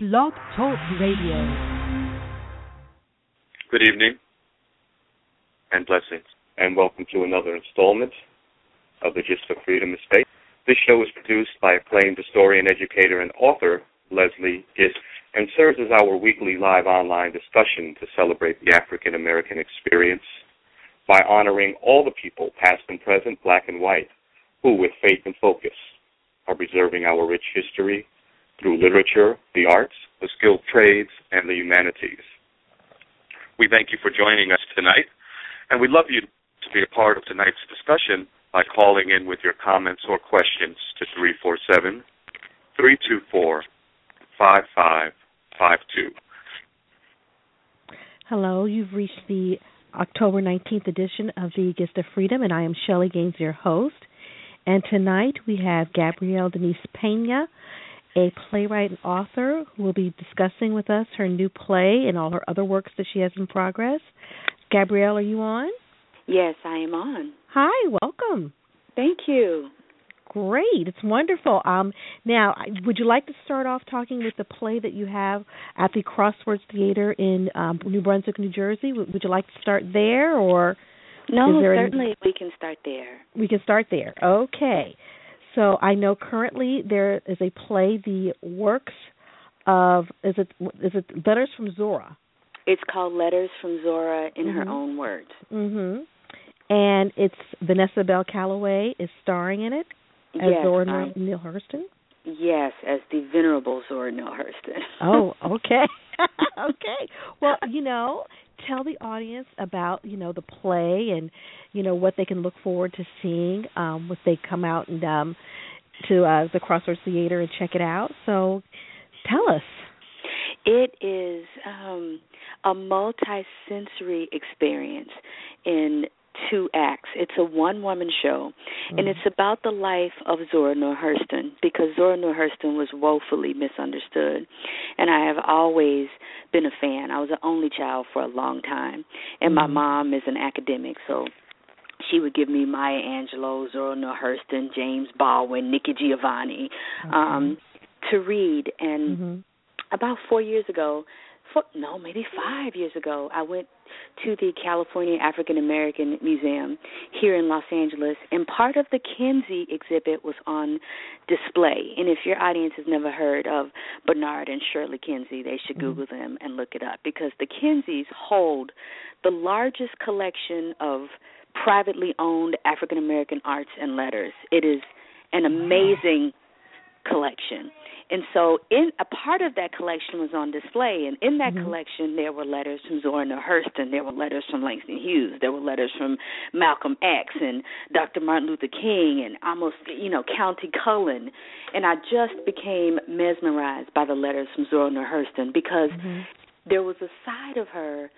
Blog Talk Radio. Good evening and blessings, and welcome to another installment of the Gist of Freedom Estate. This show is produced by acclaimed historian, educator, and author Leslie Gist, and serves as our weekly live online discussion to celebrate the African American experience by honoring all the people, past and present, black and white, who, with faith and focus, are preserving our rich history through literature, the arts, the skilled trades, and the humanities. We thank you for joining us tonight, and we'd love you to be a part of tonight's discussion by calling in with your comments or questions to 347 324 5552. Hello, you've reached the October 19th edition of the Gist of Freedom, and I am Shellie Gaines, your host. And tonight we have Gabrielle Denise Pina, a playwright and author who will be discussing with us her new play and all her other works that she has in progress. Gabrielle, are you on? Yes, I am on. Hi, welcome. Thank you. Great, it's wonderful. Um, now, would you like to start off talking with the play that you have at the Crossroads Theatre in um, New Brunswick, New Jersey? Would, would you like to start there, or no? certainly, any... we can start there. We can start there. Okay. So I know currently there is a play, the works of is it is it Letters from Zora? It's called Letters from Zora in mm-hmm. her own words. Mhm. And it's Vanessa Bell Calloway is starring in it as yes, Zora Neale Hurston. Yes, as the venerable Zora Neale Hurston. oh, okay. okay. Well, you know, tell the audience about you know the play and you know what they can look forward to seeing um if they come out and um to uh the Crossroads Theatre and check it out. So tell us. It is um a multi-sensory experience in two acts. It's a one woman show, mm-hmm. and it's about the life of Zora Neale Hurston because Zora Neale Hurston was woefully misunderstood. And I have always been a fan. I was an only child for a long time, and mm-hmm. my mom is an academic, so she would give me Maya Angelou, Zora Neale Hurston, James Baldwin, Nikki Giovanni okay. um, to read. And mm-hmm. about four years ago, four, no, maybe five years ago, I went to the California African American Museum here in Los Angeles, and part of the Kinsey exhibit was on display. And if your audience has never heard of Bernard and Shirley Kinsey, they should mm-hmm. Google them and look it up because the Kinseys hold the largest collection of privately owned African American arts and letters. It is an amazing collection. And so, in a part of that collection was on display, and in that mm-hmm. collection there were letters from Zora Hurston, there were letters from Langston Hughes, there were letters from Malcolm X and Dr. Martin Luther King, and almost you know Countee Cullen, and I just became mesmerized by the letters from Zora Hurston because mm-hmm. there was a side of her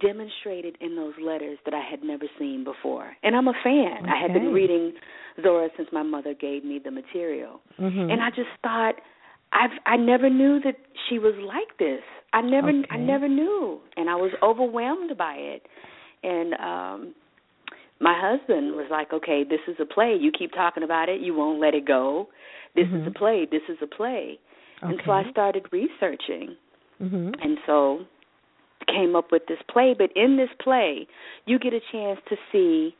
demonstrated in those letters that I had never seen before. And I'm a fan. Okay. I had been reading Zora since my mother gave me the material. Mm-hmm. And I just thought I've I never knew that she was like this. I never okay. I never knew, and I was overwhelmed by it. And um my husband was like, "Okay, this is a play. You keep talking about it. You won't let it go. This mm-hmm. is a play. This is a play." Okay. And so I started researching. Mm-hmm. And so came up with this play, but in this play, you get a chance to see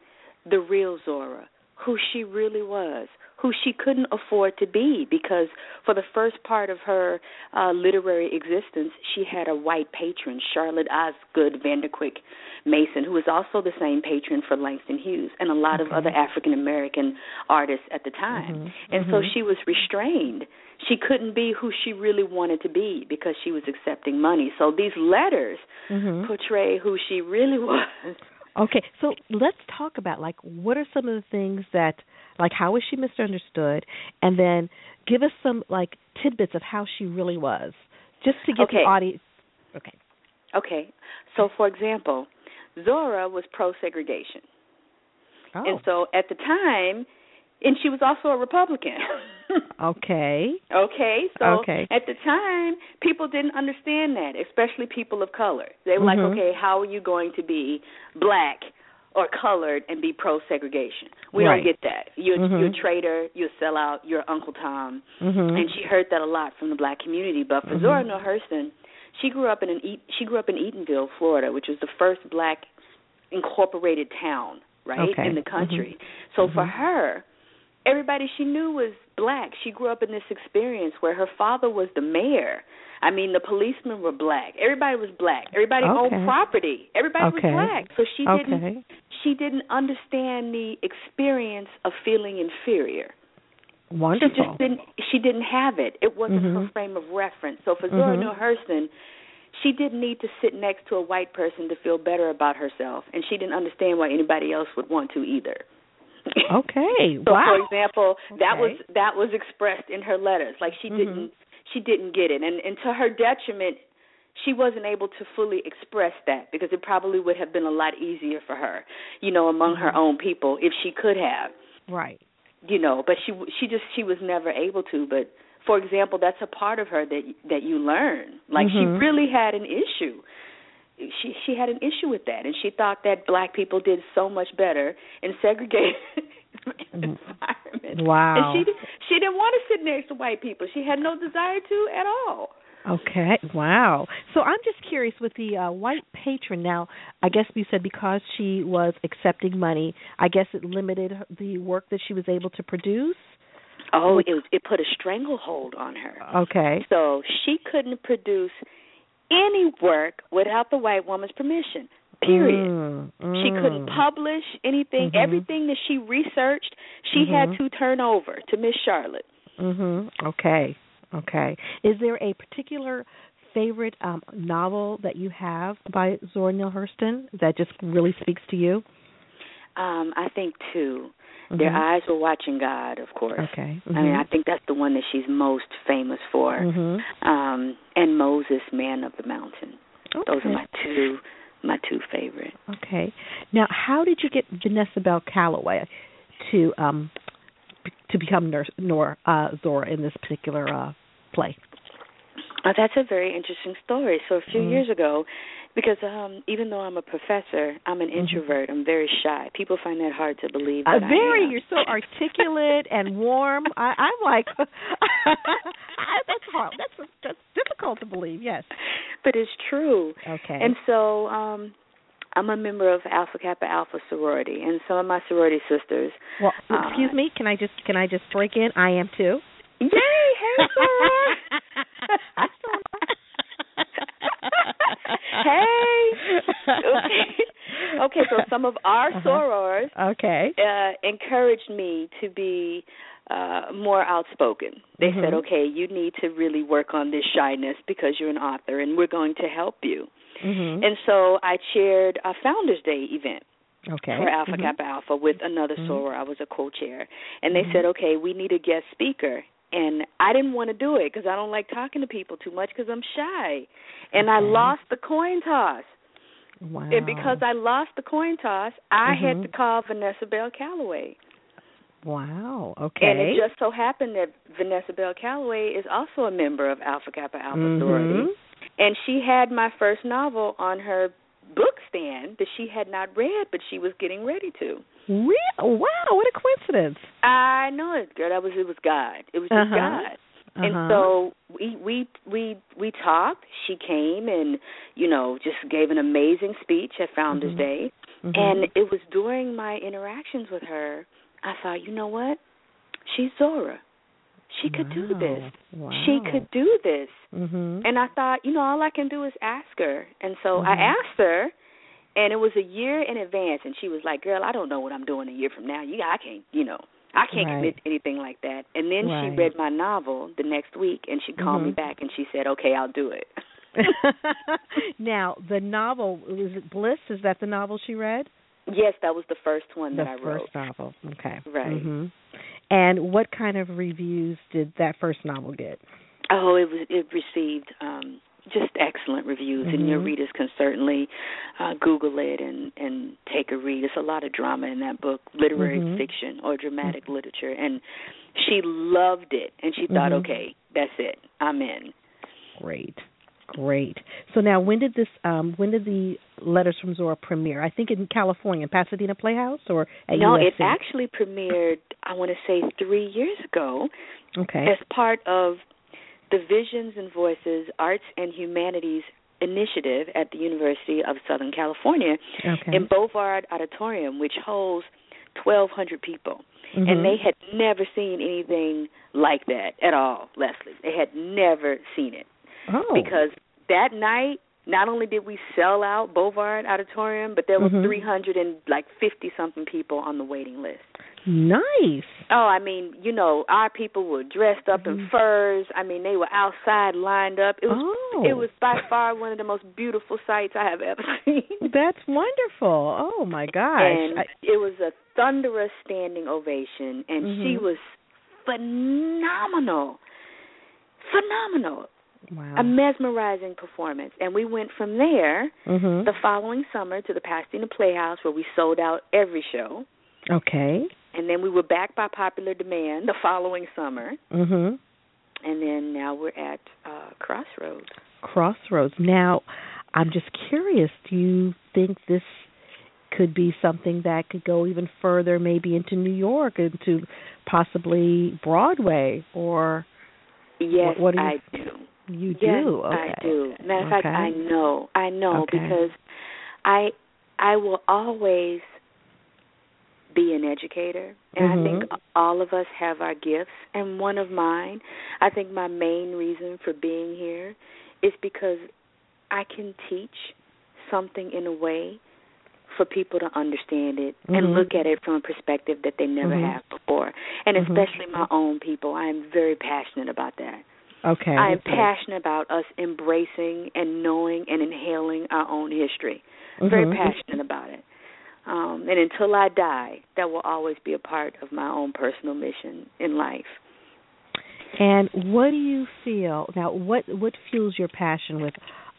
the real Zora, who she really was, who she couldn't afford to be because for the first part of her uh, literary existence, she had a white patron, Charlotte Osgood Vanderquick Mason, who was also the same patron for Langston Hughes and a lot okay. of other African American artists at the time. Mm-hmm. And mm-hmm. so she was restrained. She couldn't be who she really wanted to be because she was accepting money. So these letters mm-hmm. portray who she really was. Okay, so let's talk about like what are some of the things that like how was she misunderstood, and then give us some like tidbits of how she really was, just to get okay. the audience. Okay. Okay. So, for example, Zora was pro segregation. Oh. And so at the time, and she was also a Republican. okay. Okay. So okay. at the time, people didn't understand that, especially people of color. They were mm-hmm. like, okay, how are you going to be black or colored and be pro segregation. We Right. don't get that. You're Mhm. you're a traitor, you're a sellout, you're Uncle Tom. Mhm. And she heard that a lot from the black community. But for Mhm. Zora Neale Hurston, she grew up in an Eat- she grew up in Eatonville, Florida, which was the first black incorporated town, right, Okay. in the country. So for Mhm. her, everybody she knew was black. She grew up in this experience where her father was the mayor. I mean, the policemen were black. Everybody was black. Everybody Okay. owned property. Everybody Okay. was black. So she didn't okay. she didn't understand the experience of feeling inferior. Wonderful. She just didn't. She didn't have it. It wasn't her Mhm. frame of reference. So for Zora Mhm. Neale Hurston, she didn't need to sit next to a white person to feel better about herself, and she didn't understand why anybody else would want to either. Okay. so, wow. for example, that was that was expressed in her letters. Like she Mhm. didn't she didn't get it, and and to her detriment, she wasn't able to fully express that because it probably would have been a lot easier for her, you know, among her Mm-hmm. own people if she could have right. you know but she she just she was never able to but for example that's a part of her that that you learn like Mhm. she really had an issue she she had an issue with that and she thought that black people did so much better in segregated environments Wow. and she she didn't want to sit next to white people she had no desire to at all Okay. Wow. So I'm just curious with the uh, white patron. Now, I guess you said because she was accepting money, I guess it limited the work that she was able to produce. oh it was it put a stranglehold on her Okay. So she couldn't produce any work without the white woman's permission. Period. Mm, She couldn't mm. publish anything. Mhm. Everything that she researched, she Mhm. had to turn over to Miss Charlotte. Mhm. Okay. Okay. Is there a particular favorite um, novel that you have by Zora Neale Hurston that just really speaks to you? Um, I think too. Their eyes were watching God, of course. Okay. I mean, Mhm. I think that's the one that she's most famous for. Mm-hmm. Um, and Moses, Man of the Mountain. Those are my two my two favorite. Okay. Now, how did you get Vanessa Bell Calloway to um to become nurse nor uh Zora in this particular uh play? Oh, that's a very interesting story. So a few Mhm. years ago, because um even though I'm a professor, I'm an Mhm. introvert. I'm very shy. People find that hard to believe. Uh, very, you're so articulate and warm. I, I'm like, that's hard. That's that's difficult to believe. Yes. But it's true. Okay. And so um I'm a member of Alpha Kappa Alpha sorority, and some of my sorority sisters. well, uh, excuse me. Can I just can I just break in? I am too. Yay! Hey, soror. I still hey. Okay. Okay. So some of our Uh-huh. sorors Okay. uh, encouraged me to be uh, more outspoken. They said, Mhm. "Okay, you need to really work on this shyness because you're an author, and we're going to help you." Mhm. And so I chaired a Founders Day event okay. for Alpha Mhm. Kappa Alpha with another Mhm. soror. I was a co-chair, and they Mhm. said, "Okay, we need a guest speaker." And I didn't want to do it because I don't like talking to people too much because I'm shy, and I lost the coin toss. Wow. And because I lost the coin toss, I had Mhm. to call Vanessa Bell Calloway. Wow. Okay. And it just so happened that Vanessa Bell Calloway is also a member of Alpha Kappa Alpha Mhm. sorority, and she had my first novel on her book stand that she had not read, but she was getting ready to. Real? Wow, what a coincidence. I know it, girl. That was it was God. It was just Uh-huh. God. And Uh-huh. so we we we we talked. She came and you know just gave an amazing speech at Founders Mhm. Day. Mhm. And it was during my interactions with her, I thought, you know what? She's Zora. She could do this. Wow. She could do this. Mhm. And I thought, you know, all I can do is ask her. And so I Mhm. asked her, and it was a year in advance. And she was like, "Girl, I don't know what I'm doing a year from now. You, I can't, you know, I can't Right. commit to anything like that." And then Right. she read my novel the next week, and she called me Mhm. back and she said, "Okay, I'll do it." now, the novel was it Bliss? Is that the novel she read? yes, that was the first one the that I wrote. first novel. Okay. Right. Mhm. And what kind of reviews did that first novel get? Oh, it was it received um just excellent reviews and your Mhm. readers can certainly uh Google it and and take a read. It's a lot of drama in that book, literary Mhm. fiction or dramatic literature and she loved it and she thought, Mhm. "Okay, that's it. I'm in." Great. Great. So now, when did this? Um, when did the Letters from Zora premiere? I think in California, Pasadena Playhouse, or at no, USC? it actually premiered. I want to say three years ago. Okay. As part of the Visions and Voices Arts and Humanities Initiative at the University of Southern California okay. in Bovard Auditorium, which holds 1,200 people. Mhm. And they had never seen anything like that at all, Leslie. They had never seen it. oh. Because that night, not only did we sell out Bovard Auditorium, but there was Mhm. 300 and like 50 something people on the waiting list. Nice. Oh, I mean, you know, our people were dressed up in Mhm. furs. I mean, they were outside lined up. It was oh. it was by far one of the most beautiful sights I have ever seen. That's wonderful. Oh my gosh. and I, it was a thunderous standing ovation and she Mhm. was phenomenal. Phenomenal. wow. A mesmerizing performance. And we went from there mhm. the following summer to the Pasadena Playhouse where we sold out every show. Okay. And then we were back by popular demand the following summer. Mhm. And then now we're at uh Crossroads. Crossroads. Now, I'm just curious. Do you think this could be something that could go even further, maybe into New York, into possibly Broadway, or Yes, What- what do you- I do. you yes, do? Okay. I do. Matter of fact, I know. I know Okay. because I I will always be an educator, and I think Mhm. all of us have our gifts. And one of mine, I think my main reason for being here is because I can teach something in a way for people to understand it and Mhm. look at it from a perspective that they never Mhm. have before. And Mhm. especially my own people. I am very passionate about that. Okay. I am okay. passionate about us embracing and knowing and inhaling our own history. Very Mhm. passionate about it. Um, and until I die, that will always be a part of my own personal mission in life. And what do you feel now? What what fuels your passion with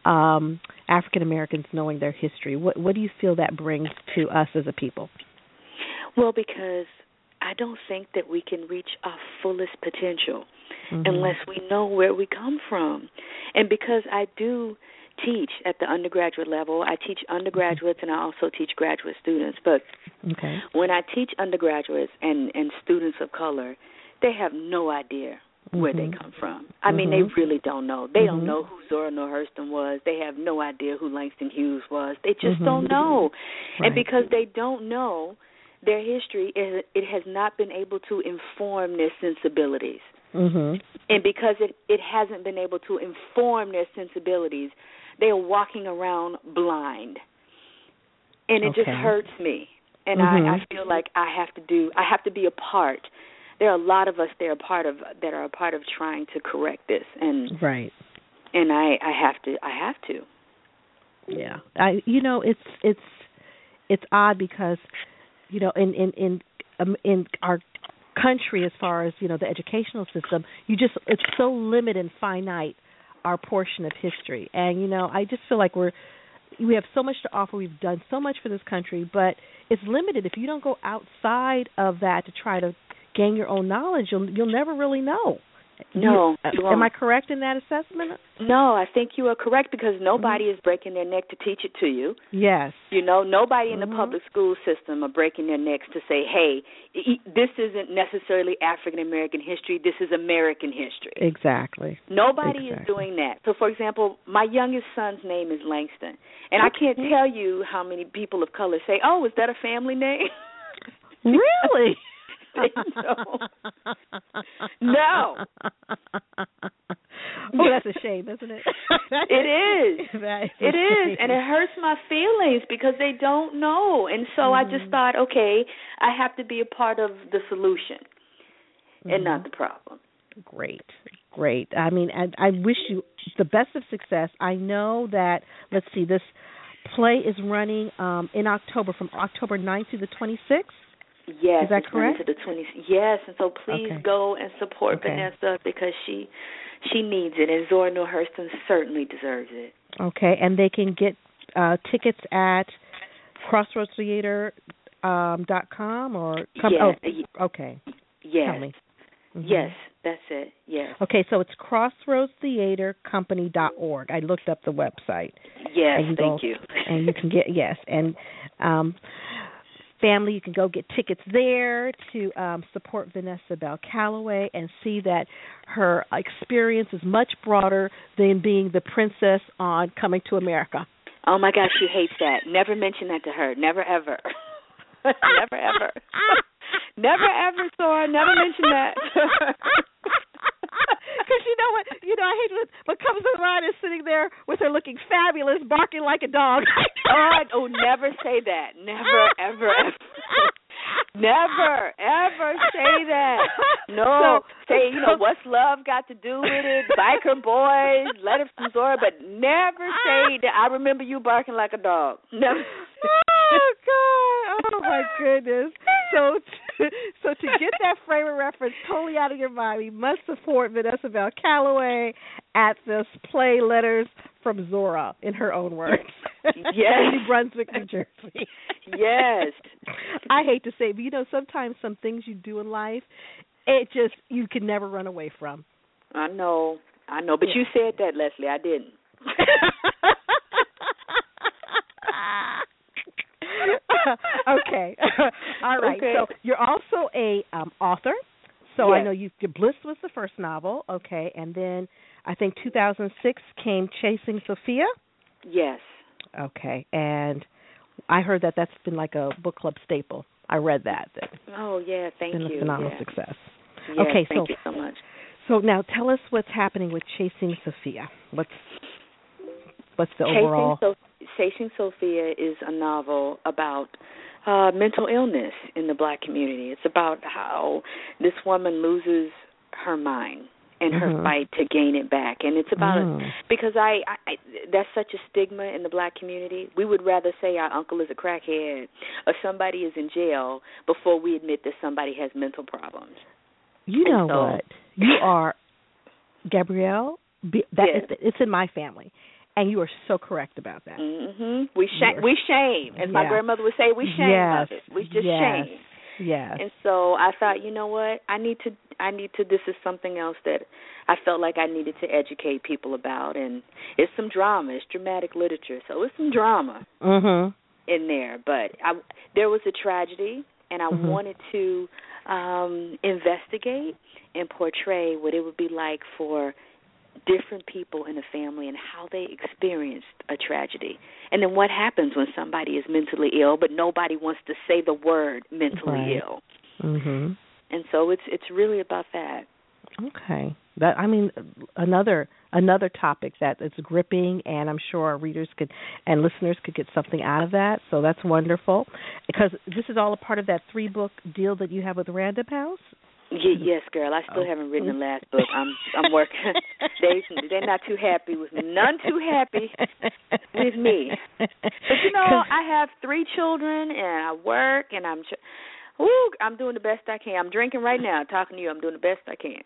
um, African Americans knowing their history? What what do you feel that brings to us as a people? Well, because I don't think that we can reach our fullest potential Mhm. unless we know where we come from. And because I do teach at the undergraduate level, I teach undergraduates and I also teach graduate students. But okay. when I teach undergraduates and and students of color, they have no idea where they Mhm. come from. I mean, they Mhm. really don't know. They don't Mhm. know who Zora Neale Hurston was. They have no idea who Langston Hughes was. They just Mhm. don't know. Right. And because they don't know their history, it, it has not been able to inform their sensibilities. Mhm. And because it it hasn't been able to inform their sensibilities, they are walking around blind. And it just hurts me. And Mhm. I, I feel like I have to do I have to be a part. There are a lot of us that are part of that are a part of trying to correct this and Right. and I I have to I have to. Yeah. I you know it's it's it's odd because you know in in in um, in our country as far as you know the educational system you just it's so limited and finite our portion of history. And you know I just feel like we're we have so much to offer. We've done so much for this country but it's limited. If you don't go outside of that to try to gain your own knowledge you'll you'll never really know No, You- you uh, am. I correct in that assessment No, I think you are correct because nobody Mm-hmm. is breaking their neck to teach it to you. yes You know, nobody in the Mhm. public school system are breaking their necks to say, "Hey, this isn't necessarily African American history. This is American history." exactly Nobody is doing that. So, for example, my youngest son's name is Langston, and I can't tell you how many people of color say, "Oh, is that a family name?" Really? They don't. No. Oh, that's a shame, isn't it? It is. Is It is, and it hurts my feelings because they don't know. And so I Mm-hmm. just thought, okay, I have to be a part of the solution and not the problem. Great, great. I mean, I, I wish you the best of success. I know that. Let's see, this play is running um, in October, from October 9th to the 26th. Yes, Is that correct? To the 20, yes, and so please Okay. go and support Okay. Vanessa because she she needs it, and Zora Neale Hurston certainly deserves it. Okay, and they can get uh, tickets at crossroadstheater um, dot com or come. Yeah, Oh, okay. Yes. Tell me. Mhm. Yes, that's it. Yes. Okay, so it's Crossroads Theatre Company dot org I looked up the website. Yes, you thank go- you. and you can get yes and um family you can go get tickets there to um support Vanessa Bell Calloway and see that her experience is much broader than being the princess on coming to America. Oh my gosh, she hates that. Never mention that to her. Never ever. never ever. never ever, Sora. Never mention that. Because you know what, you know, I hate when what comes mind is sitting there with her looking fabulous, barking like a dog. oh, oh, never say that. Never, ever, ever. Never, ever say that. No, So- say you know what's love got to do with it? Biker Boyz, letter from Zora, but never say that. I remember you barking like a dog. Never. oh God! Oh my goodness! So, so to get that frame of reference totally out of your mind, you must support Vanessa Bell Calloway at this play Letters from Zora, in her own words. Yes. New Brunswick, New Jersey. Yes. I hate to say, it, but you know, sometimes some things you do in life, it just you can never run away from. I know, I know, but you said that, Leslie. I didn't. okay. All right. Okay. So you're also a um author. So I know you Bliss was the first novel, okay, and then I think 2006 came Chasing Sophia. Yes. Okay. And I heard that that's been like a book club staple. I read that. That's Oh yeah, thank been you. a phenomenal yeah. success. Yes, Okay, thank so- you so much. So now tell us what's happening with Chasing Sophia. What's what's the Chasing, overall so- Chasing Sophia is a novel about uh mental illness in the black community. It's about how this woman loses her mind and her Mhm. fight to gain it back. And it's about Mm. because I, I, I that's such a stigma in the black community. We would rather say our uncle is a crackhead or somebody is in jail before we admit that somebody has mental problems. You And know so- what? You are Gabrielle. Be, that Yes. is- it's in my family, and you are so correct about that. Mhm. We shame we shame. As my grandmother would say, we shame yes. of it. We just yes. shame. Yes. And so I thought, you know what? I need to I need to this is something else that I felt like I needed to educate people about and it's some drama, it's dramatic literature. So it's some drama mhm. in there, but I there was a tragedy and I Mhm. wanted to um investigate and portray what it would be like for different people in a family and how they experienced a tragedy. And then what happens when somebody is mentally ill but nobody wants to say the word mentally Right. ill. Mhm. And so it's it's really about that. Okay. That I mean another another topic that is gripping and I'm sure our readers could and listeners could get something out of that. So that's wonderful. Because this is all a part of that three book deal that you have with Random House. Y- yes, girl. I still Oh. haven't written the last book. I'm I'm working. they they're not too happy with me. None too happy with me. But you know, I have three children and I work and I'm Woo, I'm doing the best I can. I'm drinking right now, talking to you. I'm doing the best I can.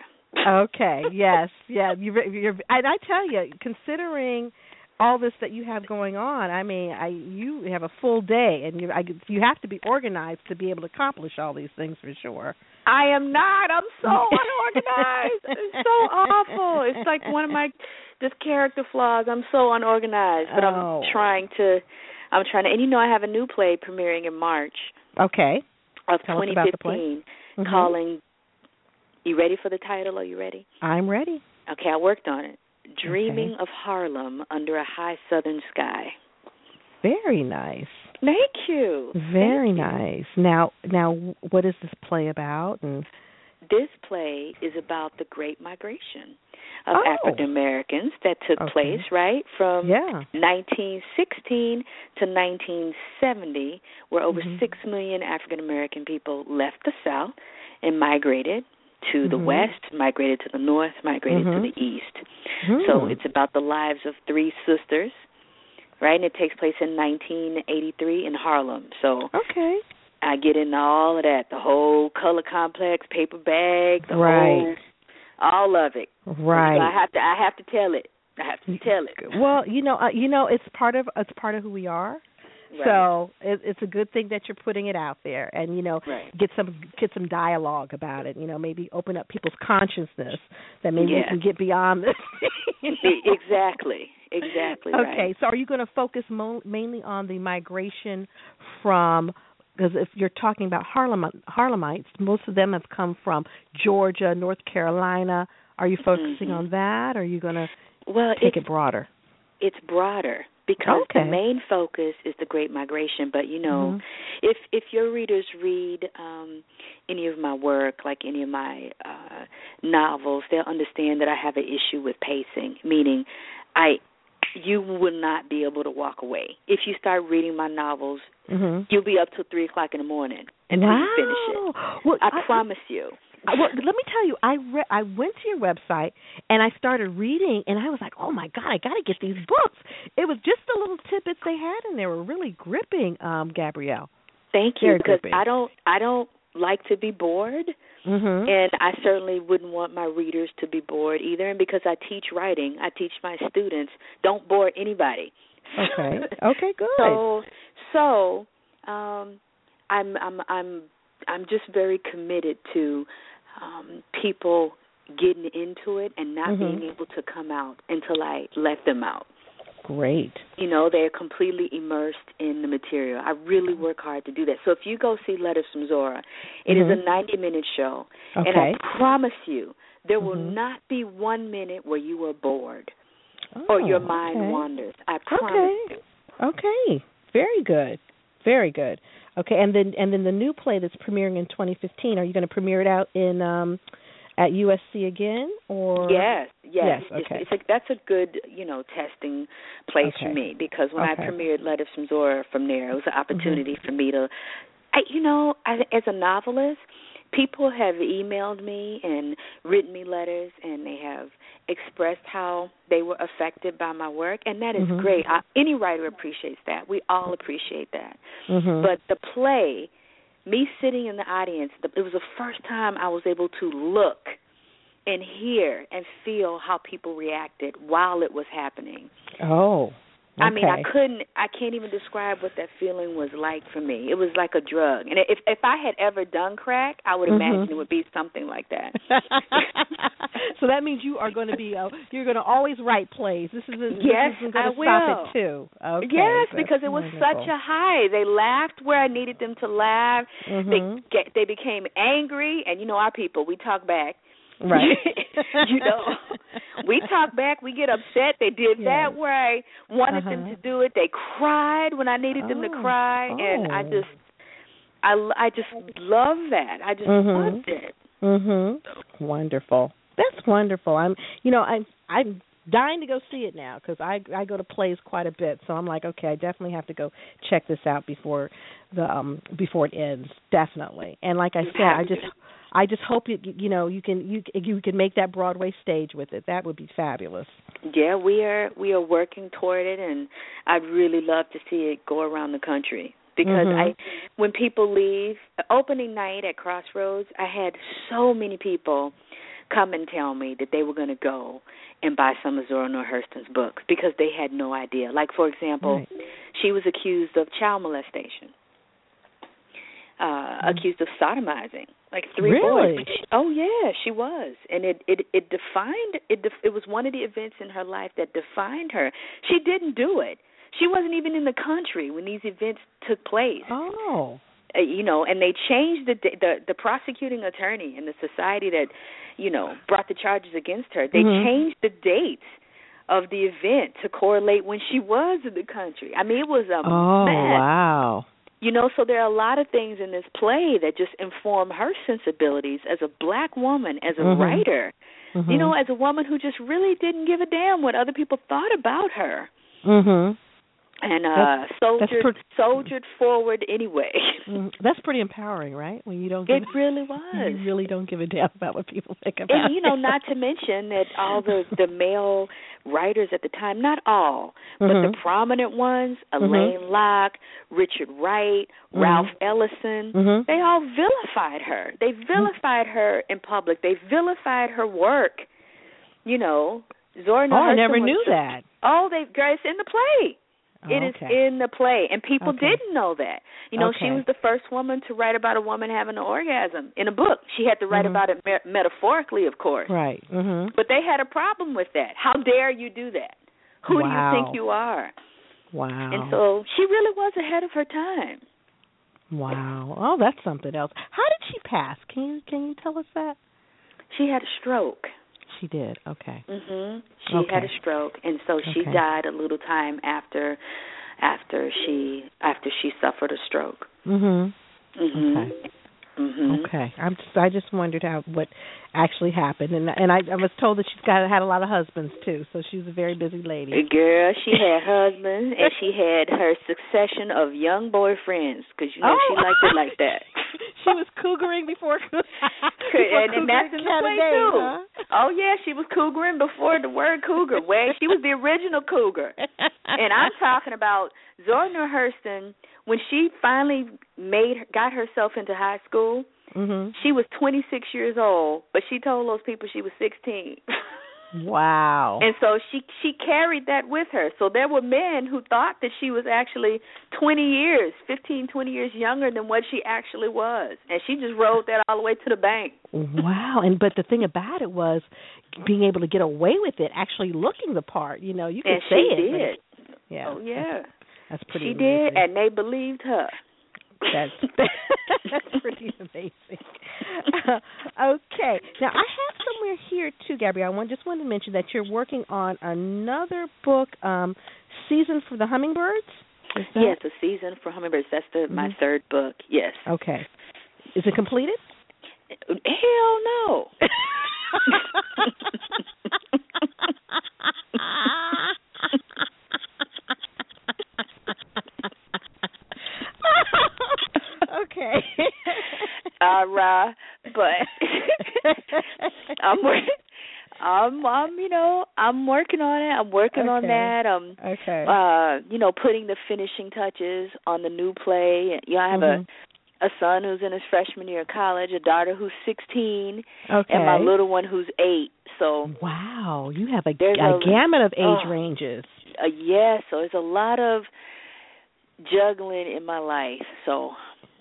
okay. Yes. Yeah. You, you're. And I tell you, considering all this that you have going on, I mean, I you have a full day, and you I, you have to be organized to be able to accomplish all these things for sure. I am not. I'm so unorganized. It's so awful. It's like one of my just character flaws. I'm so unorganized, but Oh. I'm trying to. I'm trying to. And you know, I have a new play premiering in March Okay. of Tell us about the play. 2015, Mhm. calling. You ready for the title? Are you ready? I'm ready. Okay, I worked on it. Dreaming of Harlem under a high southern sky. Very nice. Thank you. Very nice. Now, now, what is this play about? And This play is about the Great Migration of Oh. African Americans that took Okay. place, right, from yeah. 1916 to 1970, where over Mhm. six million African American people left the South and migrated to the Mhm. West, migrated to the North, migrated Mhm. to the East. Hmm. So it's about the lives of three sisters, right? And it takes place in 1983 in Harlem. So okay. I get into all of that, the whole color complex, paper bag, the Right. whole, all of it. Right. So I have to, I have to tell it. I have to tell it. Well, you know, uh, you know, it's part of it's part of who we are. Right. So it, it's a good thing that you're putting it out there, and you know, Right. get some get some dialogue about it. You know, maybe open up people's consciousness that maybe we can get beyond this. you know? Exactly. Exactly. Okay, Right. so are you going to focus mo- mainly on the migration from? Because if you're talking about Harlem Harlemites, most of them have come from Georgia, North Carolina. Are you focusing Mhm. on that, or are you going to Well, take it broader? it's broader because Okay. the main focus is the Great Migration. But you know, Mhm. if if your readers read um any of my work, like any of my uh novels, they'll understand that I have an issue with pacing, meaning I you will not be able to walk away. If you start reading my novels, Mm-hmm. you'll be up till three o'clock in the morning until wow. you finish it. Well, I, promise you. I, well, let me tell you, I re- I went to your website and I started reading, and I was like, oh my god, I got to get these books. It was just the little tidbits they had, and they were really gripping, um, Gabrielle. Thank you Very because gripping. I don't I don't like to be bored. Mm-hmm. And I certainly wouldn't want my readers to be bored either. And because I teach writing, I teach my students don't bore anybody. Okay. Okay. Good. So, so um, I'm I'm I'm I'm just very committed to um, people getting into it and not Mhm. being able to come out until I let them out. Great. You know, they're completely immersed in the material. I really work hard to do that. So if you go see Letters from Zora, it is Mhm. a 90 minute show. Okay. And I promise you, there will Mhm. not be one minute where you are bored Oh, or your mind okay. wanders. I promise Okay. you. Okay. Very good. Very good. Okay, and then and then the new play that's premiering in 2015. Are you going to premiere it out in um at USC again or Yes, yes. Yes, okay. It's, it's a, that's a good, you know, testing place Okay. for me because when Okay. I premiered Letters from Zora from there, it was an opportunity Mm-hmm. for me to, I, you know, I, as a novelist, people have emailed me and written me letters, and they have expressed how they were affected by my work, and that is Mhm. great. I, any writer appreciates that. We all appreciate that. Mhm. But the play, me sitting in the audience, the, it was the first time I was able to look and hear and feel how people reacted while it was happening. Oh. I mean, I couldn't I can't even describe what that feeling was like for me. It was like a drug. And if if I had ever done crack, I would Mhm. imagine it would be something like that. so that means you are going to be uh, you're going to always write plays. This is this Yes, isn't going I to stop will. it too. Okay. yes, because it was wonderful. such a high. They laughed where I needed them to laugh. Mhm. They get they became angry, and you know our people, we talk back. Right. you know, we talk back. We get upset. They did that where I wanted them Uh-huh. to do it. They cried when I needed them to Oh. cry, and I Oh. just, I, I just love that. I just Mhm. loved it. Mhm. Wonderful. That's wonderful. I'm you know, I'm I'm dying to go see it now cuz I I go to plays quite a bit. So I'm like, okay, I definitely have to go check this out before the um before it ends. Definitely. And like I said, I just. I just hope you you know, you can you you can make that Broadway stage with it. That would be fabulous. Yeah, we are we are working toward it, and I'd really love to see it go around the country because Mhm. I, when people leave opening night at Crossroads, I had so many people come and tell me that they were going to go and buy some of Zora Neale Hurston's books because they had no idea. Like for example, Right. she was accused of child molestation, uh, accused of sodomizing, like three. Really? boys. Oh yeah, she was, and it it it defined it. Def, it was one of the events in her life that defined her. She didn't do it. She wasn't even in the country when these events took place. Oh. Uh, you know, and they changed the the the prosecuting attorney and the society that you know brought the charges against her. They Mhm. changed the dates of the event to correlate when she was in the country. I mean, it was a Oh, mess. wow. You know, so there are a lot of things in this play that just inform her sensibilities as a black woman, as a Mhm. writer. You Mhm. know, as a woman who just really didn't give a damn what other people thought about her, Mhm. and uh That's- soldiered pretty- soldiered forward anyway. Mhm. That's pretty empowering, right? When you don't give it really you was. really don't give a damn about what people think about and you know, not to mention that all the the male writers at the time, not all, but Mhm. the prominent ones, Mm-hmm. Alain Locke, Richard Wright, Mhm. Ralph Ellison, Mhm. they all vilified her. They vilified her in public. They vilified her work. You know, Zora Oh, Neale I never Hurston knew that. Oh, they it's in the play. It is okay. in the play, and people Okay. didn't know that. You know, she was the first woman to write about a woman having an orgasm in a book. She had to write Mhm. about it me- metaphorically, of course. Right. Mhm. But they had a problem with that. How dare you do that? Who do you think you are? Wow. And so she really was ahead of her time. Wow. Oh, that's something else. How did she pass? Can you can you tell us that? She had a stroke. She did. Okay. Mhm. She Okay. had a stroke and so she Okay. died a little time after after she after she suffered a stroke. Mhm. Mhm. Okay. Mhm. Okay. I'm just I just wondered how what actually happened and and I, I was told that she's got had a lot of husbands too, so she's a very busy lady. Girl, she had husbands and she had her succession of young boyfriends because you know she Oh. liked it like that. she was cougaring before, before and, and that's in the play too. huh? Oh yeah, she was cougaring before the word cougar. Way she was the original cougar. And I'm talking about Zora Neale Hurston when she finally made got herself into high school. Mhm. She was 26 years old, but she told those people she was 16. Wow. And so she she carried that with her. So there were men who thought that she was actually 20 years, 15, 20 years younger than what she actually was. And she just rode that all the way to the bank. Wow. And but the thing about it was being able to get away with it, actually looking the part. You know, you can and say she it. did. yeah. Oh yeah. That's pretty She amazing. did and they believed her. That's that's pretty amazing. Uh, okay, now I have somewhere here too, Gabrielle. I want, just wanted to mention that you're working on another book, um, "Season for the Hummingbirds." Yes, a season for hummingbirds. That's the my Mhm. third book. Yes. Okay. Is it completed? Hell no. okay. Right, but I'm working. I'm, I'm, you know, I'm working on it. I'm working on Okay. that. Um, okay. uh, you know, putting the finishing touches on the new play. You know, I have Mhm. a a son who's in his freshman year of college, a daughter who's 16, okay. and my little one who's eight. So, Wow, you have a, a a- gamut of age oh. ranges. uh, yeah, so there's a lot of juggling in my life. So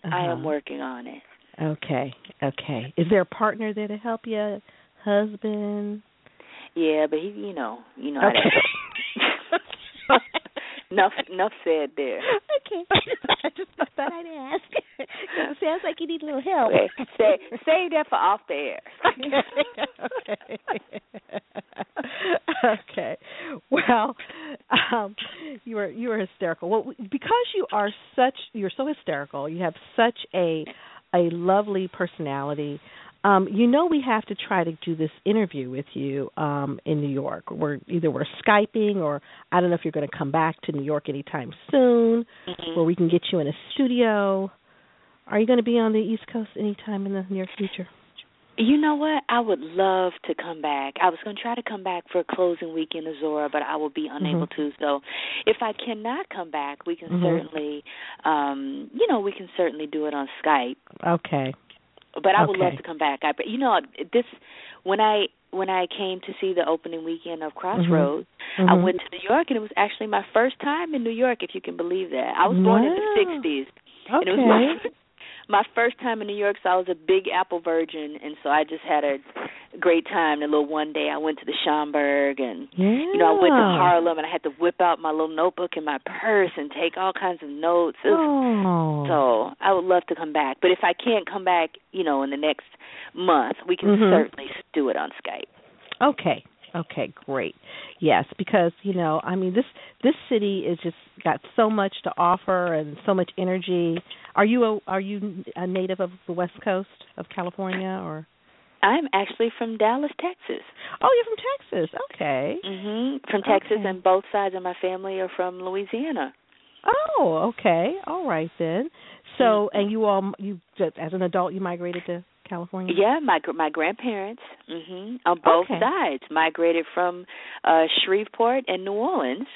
I am Uh-huh. working on it. Okay, okay. Is there a partner there to help you? Husband? Yeah, but he, you know, you know. how Okay. enough, enough said there. okay. I just thought I'd ask. it sounds like you need a little help. Wait, say, save that for off the air. okay. okay. Well, um, you were you were hysterical. Well, because you are such you're so hysterical. You have such a a lovely personality. Um, you know we have to try to do this interview with you um, in New York. We're either we're skyping or I don't know if you're going to come back to New York anytime soon, Mhm. where we can get you in a studio. Are you going to be on the East Coast anytime in the near future? You know what? I would love to come back. I was going to try to come back for a closing weekend in Zora, but I will be unable Mhm. to. So, if I cannot come back, we can Mhm. certainly, um, you know, we can certainly do it on Skype. Okay. But I would Okay. love to come back. I, but you know, this when I when I came to see the opening weekend of Crossroads, I Mhm. went to New York, and it was actually my first time in New York. If you can believe that, I was born in the '60s, Okay. and it was my my first time in New York, so I was a big Apple virgin, and so I just had a great time. The little one day I went to the Schomburg, and yeah. you know I went to Harlem, and I had to whip out my little notebook and my purse and take all kinds of notes. Was, Oh. So I would love to come back, but if I can't come back, you know, in the next month, we can Mhm. certainly do it on Skype. Okay. Okay, great. Yes, because you know, I mean, this this city is just got so much to offer and so much energy. Are you a are you a native of the West Coast of California or? I'm actually from Dallas, Texas. Oh, you're from Texas. Okay. Mhm. From Texas, Okay. and both sides of my family are from Louisiana. Oh, okay. All right then. So, Mhm. and you all you just as an adult you migrated to California? Yeah, my gr- my grandparents, mhm, on both Okay. sides, migrated from uh Shreveport and New Orleans,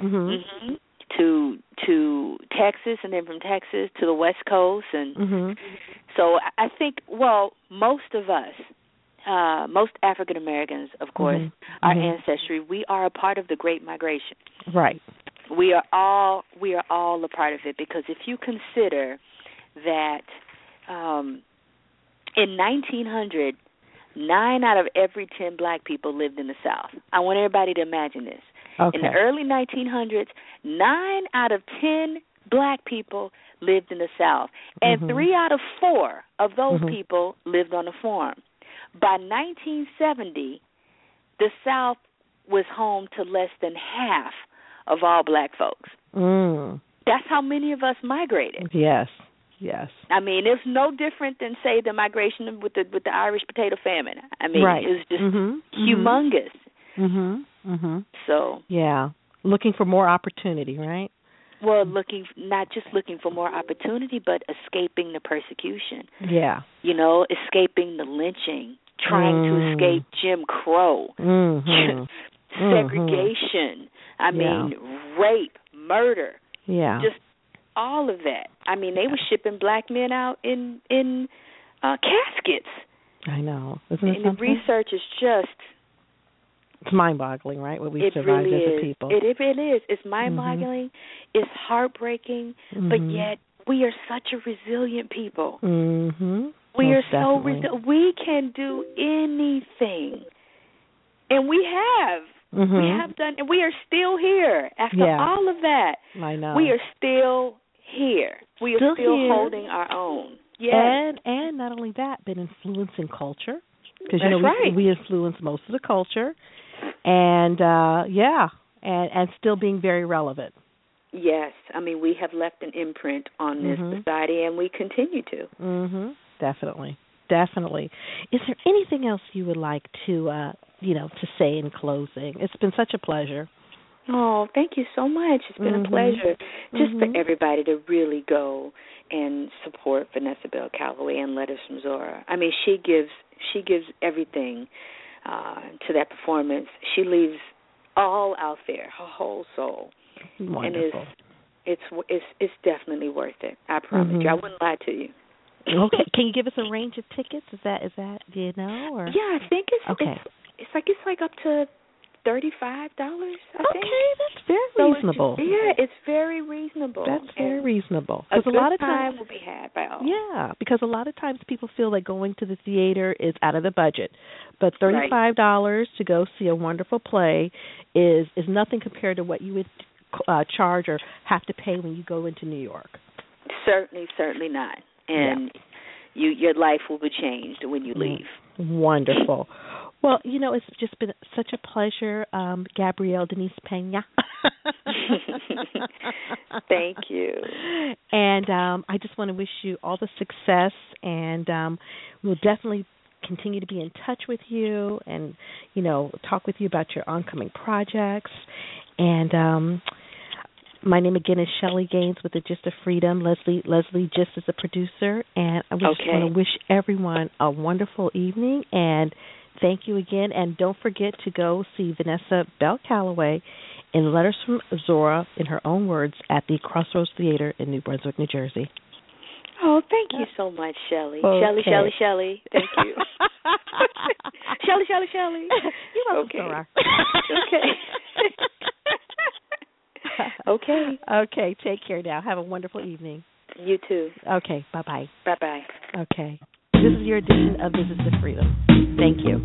Mhm. mhm, to to Texas, and then from Texas to the West Coast, and Mhm. so I- think, well, most of us, uh most African Americans, of course, Mhm. our Mhm. ancestry, we are a part of the Great Migration. Right. We are all we are all a part of it because if you consider that um in 1900 nine out of every 10 black people lived in the south. I want everybody to imagine this. Okay. In the early 1900s, 9 out of 10 black people lived in the south and Mhm. 3 out of 4 of those Mhm. people lived on a farm. By 1970, the south was home to less than half of all black folks. Mm. That's how many of us migrated. Yes. Yes. I mean, it's no different than say the migration with the with the Irish potato famine. I mean, right. it was just Mhm. humongous. Mhm. Mhm. So, Yeah. Looking for more opportunity, right? well, looking not just looking for more opportunity, but escaping the persecution. Yeah. You know, escaping the lynching, trying to Mm. escape Jim Crow, mm-hmm. segregation. I mean, rape, murder, Yeah. just all of that. I mean, they were shipping black men out in in uh caskets. I know. Isn't it And the research is just It's mind-boggling, right? What we it survived really as a people. It, it really is. It's mind-boggling. It's heartbreaking, but Mhm. yet we are such a resilient people. Mhm. We Most are so definitely. resi- we can do anything, and we have. Mhm. We have done, and we are still here after Yeah. all of that. I know. We are still here. We are Still still here. holding our own. Yes. And and not only that, but influencing culture because you know right. we we influence most of the culture, and uh yeah, and and still being very relevant. Yes, I mean we have left an imprint on this Mhm. society, and we continue to. Mhm. Definitely. Definitely. Is there anything else you would like to uh you know to say in closing? It's been such a pleasure. Oh, thank you so much. It's been Mhm. a pleasure. Just Mhm. for everybody to really go and support Vanessa Bell Calloway and Letters from Zora. I mean, she gives she gives everything uh to that performance. She leaves all out there, her whole soul. Wonderful. And it's it's it's it's definitely worth it. I promise Mhm. you. I wouldn't lie to you. okay. Can you give us a range of tickets? Is that is that do you know or Yeah, I think it's Okay. it's it's like it's like up to thirty five dollars. I think. Okay, that's very So it's- reasonable. yeah, it's very reasonable. That's very And reasonable. Because a, good lot of time times, will be had by all. yeah, because a lot of times people feel like going to the theater is out of the budget, but thirty-five dollars to go see a wonderful play is is nothing compared to what you would uh, charge or have to pay when you go into New York. Certainly, certainly not. And you your life will be changed when you Mm. leave. Wonderful. Well, you know, it's just been such a pleasure, um, Gabrielle Denise Pina. Thank you. And um, I just want to wish you all the success, and um, we'll definitely continue to be in touch with you, and you know, talk with you about your oncoming projects. And um, my name again is Shellie Gaines with the Gist of Freedom. Leslie Leslie Gist is a producer, and I just Okay. want to wish everyone a wonderful evening and. Thank you again, and don't forget to go see Vanessa Bell Calloway in Letters from Zora, in her own words, at the Crossroads Theatre in New Brunswick, New Jersey. Oh, thank you so much, Shellie. Okay. Shellie, Shellie, Shellie. Thank you. Shellie, Shellie, Shellie. You're welcome, Okay. Zora. okay. okay. Okay, take care now. Have a wonderful evening. You too. Okay, bye bye. Bye bye. Okay. This is your edition of Visits to Freedom. Thank you.